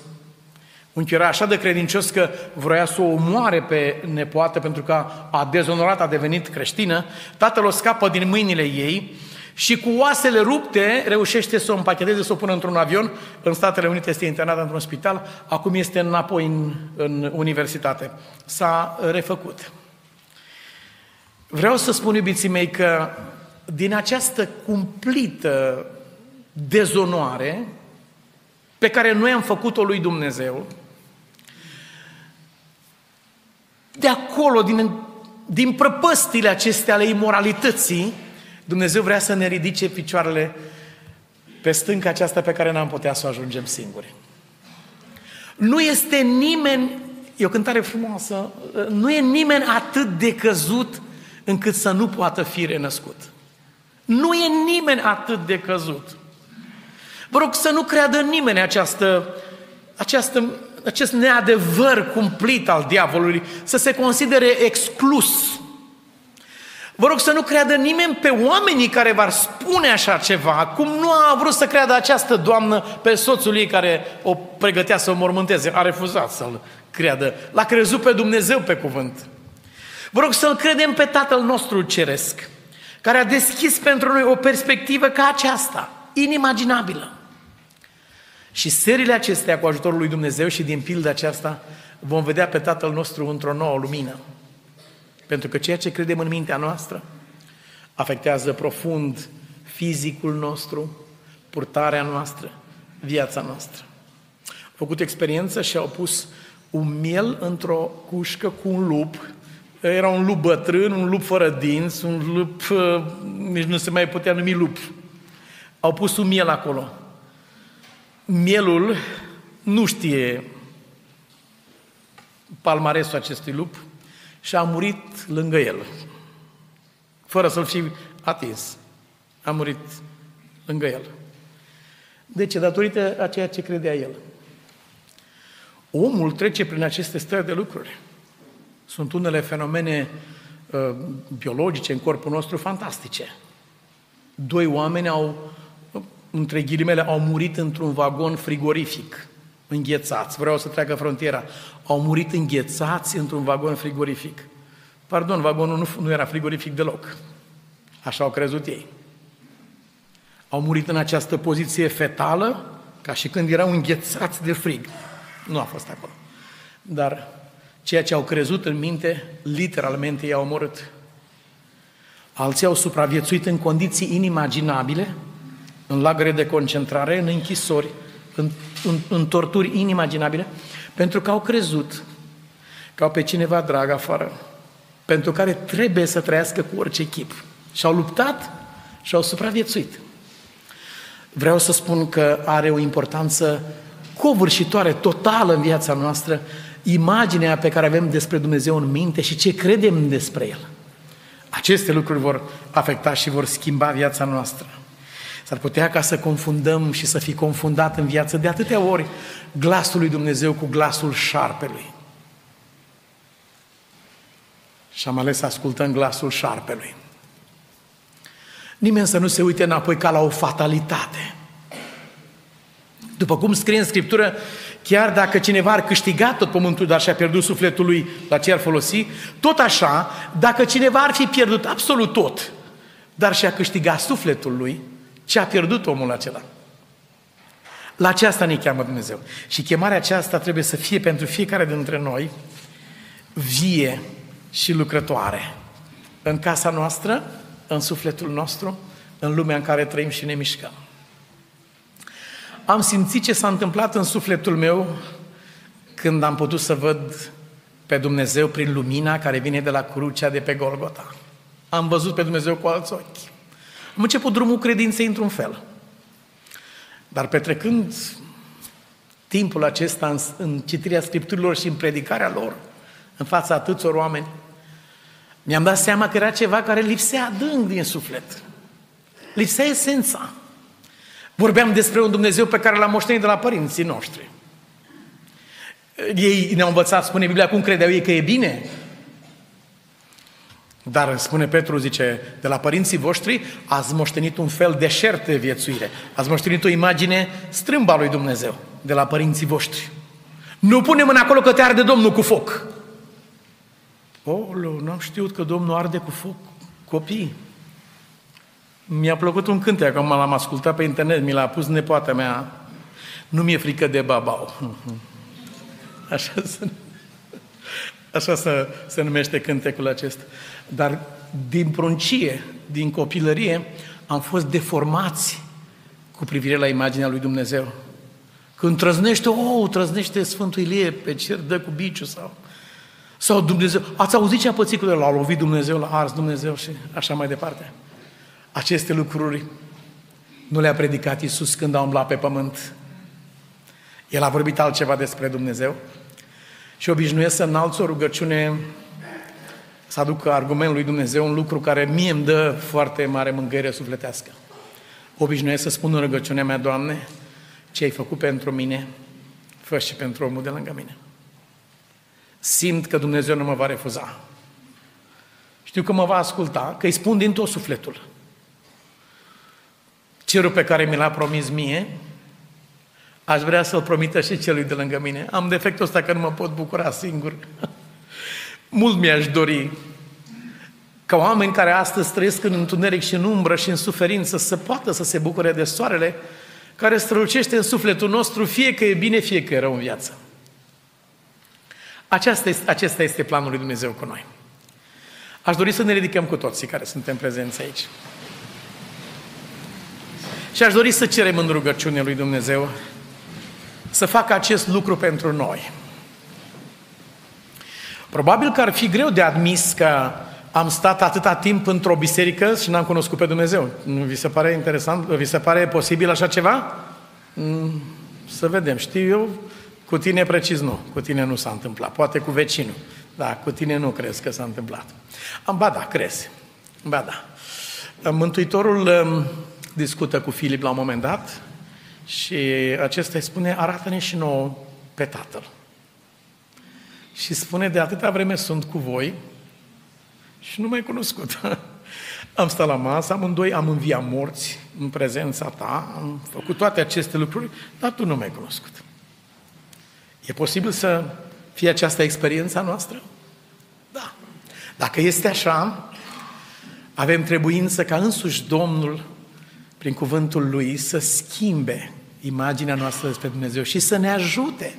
Unchiul era așa de credincios că vroia să o omoare pe nepoată pentru că a dezonorat, a devenit creștină. Tatăl o scapă din mâinile ei și cu oasele rupte reușește să o împacheteze, să o pună într-un avion. În Statele Unite este internat într-un spital, acum este înapoi în, în universitate. S-a refăcut. Vreau să spun, iubiții mei, că din această cumplită dezonoare pe care noi am făcut-o lui Dumnezeu, de acolo, din, din prăpăstile acestea ale imoralității, Dumnezeu vrea să ne ridice picioarele pe stânca aceasta pe care n-am putea să o ajungem singuri. Nu este nimeni, e o cântare frumoasă, nu e nimeni atât de căzut încât să nu poată fi renăscut. Nu e nimeni atât de căzut. Vă rog să nu creadă nimeni această, această, acest neadevăr cumplit al diavolului, să se considere exclus Vă rog să nu creadă nimeni pe oamenii care v-ar spune așa ceva, cum nu a vrut să creadă această doamnă pe soțul ei care o pregătea să o mormânteze. A refuzat să-l creadă. L-a crezut pe Dumnezeu pe cuvânt. Vă rog să-L credem pe Tatăl nostru ceresc, care a deschis pentru noi o perspectivă ca aceasta, inimaginabilă. Și serile acestea, cu ajutorul lui Dumnezeu și din pilda aceasta, vom vedea pe Tatăl nostru într-o nouă lumină. Pentru că ceea ce credem în mintea noastră afectează profund fizicul nostru, purtarea noastră, viața noastră. Au făcut experiență și au pus un miel într-o cușcă cu un lup. Era un lup bătrân, un lup fără dinți, un lup, uh, nici nu se mai putea numi lup. Au pus un miel acolo. Mielul nu știe palmaresul acestui lup, și a murit lângă el, fără să-l fi atins. A murit lângă el. De ce? Datorită a ceea ce credea el. Omul trece prin aceste stări de lucruri. Sunt unele fenomene uh, biologice în corpul nostru fantastice. Doi oameni au, între ghilimele, au murit într-un vagon frigorific înghețați, vreau să treacă frontiera, au murit înghețați într-un vagon frigorific. Pardon, vagonul nu, nu era frigorific deloc. Așa au crezut ei. Au murit în această poziție fetală, ca și când erau înghețați de frig. Nu a fost acolo. Dar ceea ce au crezut în minte, literalmente i-au omorât. Alții au supraviețuit în condiții inimaginabile, în lagăre de concentrare, în închisori, în, în, în torturi inimaginabile, pentru că au crezut că au pe cineva drag afară, pentru care trebuie să trăiască cu orice chip. Și au luptat și au supraviețuit. Vreau să spun că are o importanță covârșitoare, totală în viața noastră, imaginea pe care avem despre Dumnezeu în minte și ce credem despre El. Aceste lucruri vor afecta și vor schimba viața noastră. S-ar putea ca să confundăm și să fi confundat în viață de atâtea ori glasul lui Dumnezeu cu glasul șarpelui. Și am ales să ascultăm glasul șarpelui. Nimeni să nu se uite înapoi ca la o fatalitate. După cum scrie în Scriptură, chiar dacă cineva ar câștiga tot pământul, dar și-a pierdut sufletul lui, la ce ar folosi, tot așa, dacă cineva ar fi pierdut absolut tot, dar și-a câștigat sufletul lui, ce a pierdut omul acela? La aceasta ne cheamă Dumnezeu. Și chemarea aceasta trebuie să fie pentru fiecare dintre noi vie și lucrătoare. În casa noastră, în sufletul nostru, în lumea în care trăim și ne mișcăm. Am simțit ce s-a întâmplat în sufletul meu când am putut să văd pe Dumnezeu prin lumina care vine de la crucea de pe Golgota. Am văzut pe Dumnezeu cu alți ochi. Am început drumul credinței într-un fel. Dar petrecând timpul acesta în, în citirea Scripturilor și în predicarea lor, în fața atâțor oameni, mi-am dat seama că era ceva care lipsea adânc din suflet. Lipsea esența. Vorbeam despre un Dumnezeu pe care l-am moștenit de la părinții noștri. Ei ne-au învățat, spune Biblia, cum credeau ei că e bine. Dar, spune Petru, zice, de la părinții voștri ați moștenit un fel deșert de viețuire. Ați moștenit o imagine strâmba lui Dumnezeu de la părinții voștri. Nu punem în acolo că te arde Domnul cu foc. Oh, n-am știut că Domnul arde cu foc copii. Mi-a plăcut un cântec, acum l-am ascultat pe internet, mi l-a pus nepoata mea. Nu mi-e frică de babau. Așa se, așa se, se numește cântecul acesta. Dar din pruncie, din copilărie, am fost deformați cu privire la imaginea lui Dumnezeu. Când trăznește, oh, trăznește Sfântul Ilie pe cer, dă cu biciu sau... Sau Dumnezeu, ați auzit ce a pățit cu el? L-a lovit Dumnezeu, l-a ars Dumnezeu și așa mai departe. Aceste lucruri nu le-a predicat Iisus când a umblat pe pământ. El a vorbit altceva despre Dumnezeu și obișnuiesc să înalț o rugăciune să aduc argumentul lui Dumnezeu un lucru care mie îmi dă foarte mare mângâiere sufletească. Obișnuiesc să spun în rugăciunea mea, Doamne, ce ai făcut pentru mine, fă și pentru omul de lângă mine. Simt că Dumnezeu nu mă va refuza. Știu că mă va asculta, că îi spun din tot sufletul. Cerul pe care mi l-a promis mie, aș vrea să-l promită și celui de lângă mine. Am defectul ăsta că nu mă pot bucura singur. Mult mi-aș dori ca oameni care astăzi trăiesc în întuneric și în umbră și în suferință să poată să se bucure de soarele care strălucește în sufletul nostru, fie că e bine, fie că e rău în viață. Aceasta este, acesta este planul lui Dumnezeu cu noi. Aș dori să ne ridicăm cu toții care suntem prezenți aici. Și aș dori să cerem în rugăciune lui Dumnezeu să facă acest lucru pentru noi. Probabil că ar fi greu de admis că am stat atâta timp într-o biserică și n-am cunoscut pe Dumnezeu. Nu vi se pare interesant? Vi se pare posibil așa ceva? Mm, să vedem. Știu eu, cu tine precis nu. Cu tine nu s-a întâmplat. Poate cu vecinul. Da, cu tine nu crezi că s-a întâmplat. Ba da, crezi. Ba da. Mântuitorul um, discută cu Filip la un moment dat și acesta îi spune, arată-ne și nouă pe Tatăl. Și spune, de atâta vreme sunt cu voi și nu mai cunoscut. Am stat la masă, amândoi am înviat morți în prezența ta, am făcut toate aceste lucruri, dar tu nu m-ai cunoscut. E posibil să fie această experiența noastră? Da. Dacă este așa, avem trebuință ca însuși Domnul, prin cuvântul Lui, să schimbe imaginea noastră despre Dumnezeu și să ne ajute.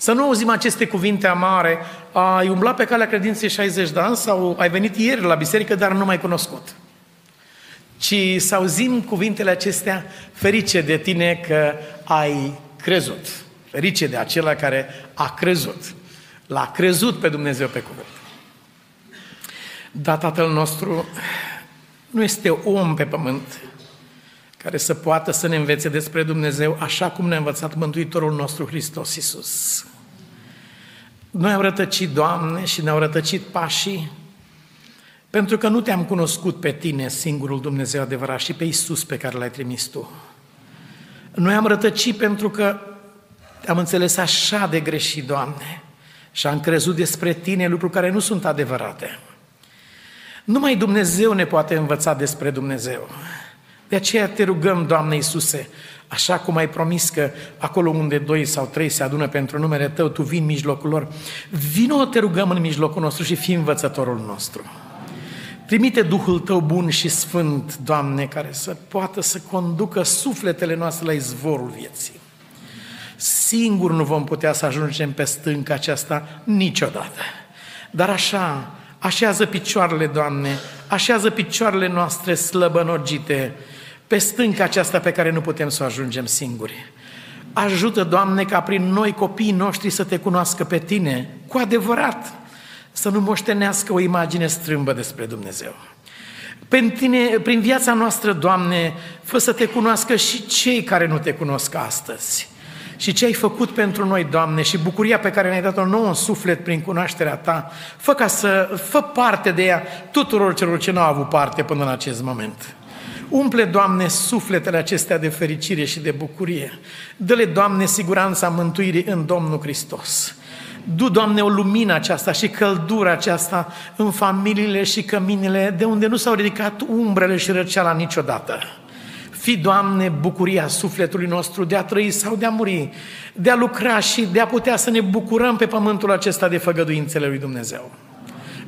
Să nu auzim aceste cuvinte amare, ai umblat pe calea credinței 60 de ani sau ai venit ieri la biserică, dar nu mai cunoscut. Ci să auzim cuvintele acestea, ferice de tine că ai crezut. Ferice de acela care a crezut. L-a crezut pe Dumnezeu pe cuvânt. Dar Tatăl nostru nu este om pe pământ care să poată să ne învețe despre Dumnezeu așa cum ne-a învățat Mântuitorul nostru Hristos Iisus. Noi am rătăcit, Doamne, și ne-au rătăcit pașii pentru că nu te-am cunoscut pe tine, singurul Dumnezeu adevărat, și pe Iisus pe care l-ai trimis tu. Noi am rătăcit pentru că am înțeles așa de greșit, Doamne, și am crezut despre Tine lucruri care nu sunt adevărate. Numai Dumnezeu ne poate învăța despre Dumnezeu. De aceea te rugăm, Doamne Iisuse, așa cum ai promis că acolo unde doi sau trei se adună pentru numele Tău, Tu vii în mijlocul lor. Vino, te rugăm în mijlocul nostru și fii învățătorul nostru. Trimite Duhul Tău bun și sfânt, Doamne, care să poată să conducă sufletele noastre la izvorul vieții. Singur nu vom putea să ajungem pe stânca aceasta niciodată. Dar așa, așează picioarele, Doamne, așează picioarele noastre slăbănogite pe stânca aceasta pe care nu putem să o ajungem singuri. Ajută, Doamne, ca prin noi copiii noștri să te cunoască pe Tine cu adevărat, să nu moștenească o imagine strâmbă despre Dumnezeu. Prin, tine, prin viața noastră, Doamne, fă să te cunoască și cei care nu te cunosc astăzi. Și ce ai făcut pentru noi, Doamne, și bucuria pe care ne-ai dat-o nouă în suflet prin cunoașterea Ta, fă ca să fă parte de ea tuturor celor ce nu au avut parte până în acest moment. Umple, Doamne, sufletele acestea de fericire și de bucurie. Dă-le, Doamne, siguranța mântuirii în Domnul Hristos. Du, Doamne, o lumină aceasta și căldura aceasta în familiile și căminile de unde nu s-au ridicat umbrele și răceala niciodată. Fi, Doamne, bucuria sufletului nostru de a trăi sau de a muri, de a lucra și de a putea să ne bucurăm pe pământul acesta de făgăduințele lui Dumnezeu.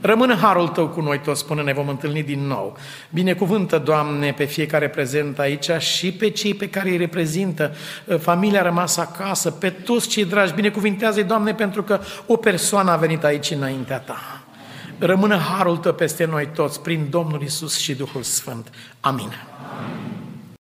Rămână harul Tău cu noi toți până ne vom întâlni din nou. Binecuvântă, Doamne, pe fiecare prezent aici și pe cei pe care îi reprezintă, ă, familia rămasă acasă, pe toți cei dragi. Binecuvintează-i, Doamne, pentru că o persoană a venit aici înaintea Ta. Rămână harul Tău peste noi toți, prin Domnul Isus și Duhul Sfânt. Amin. Amin.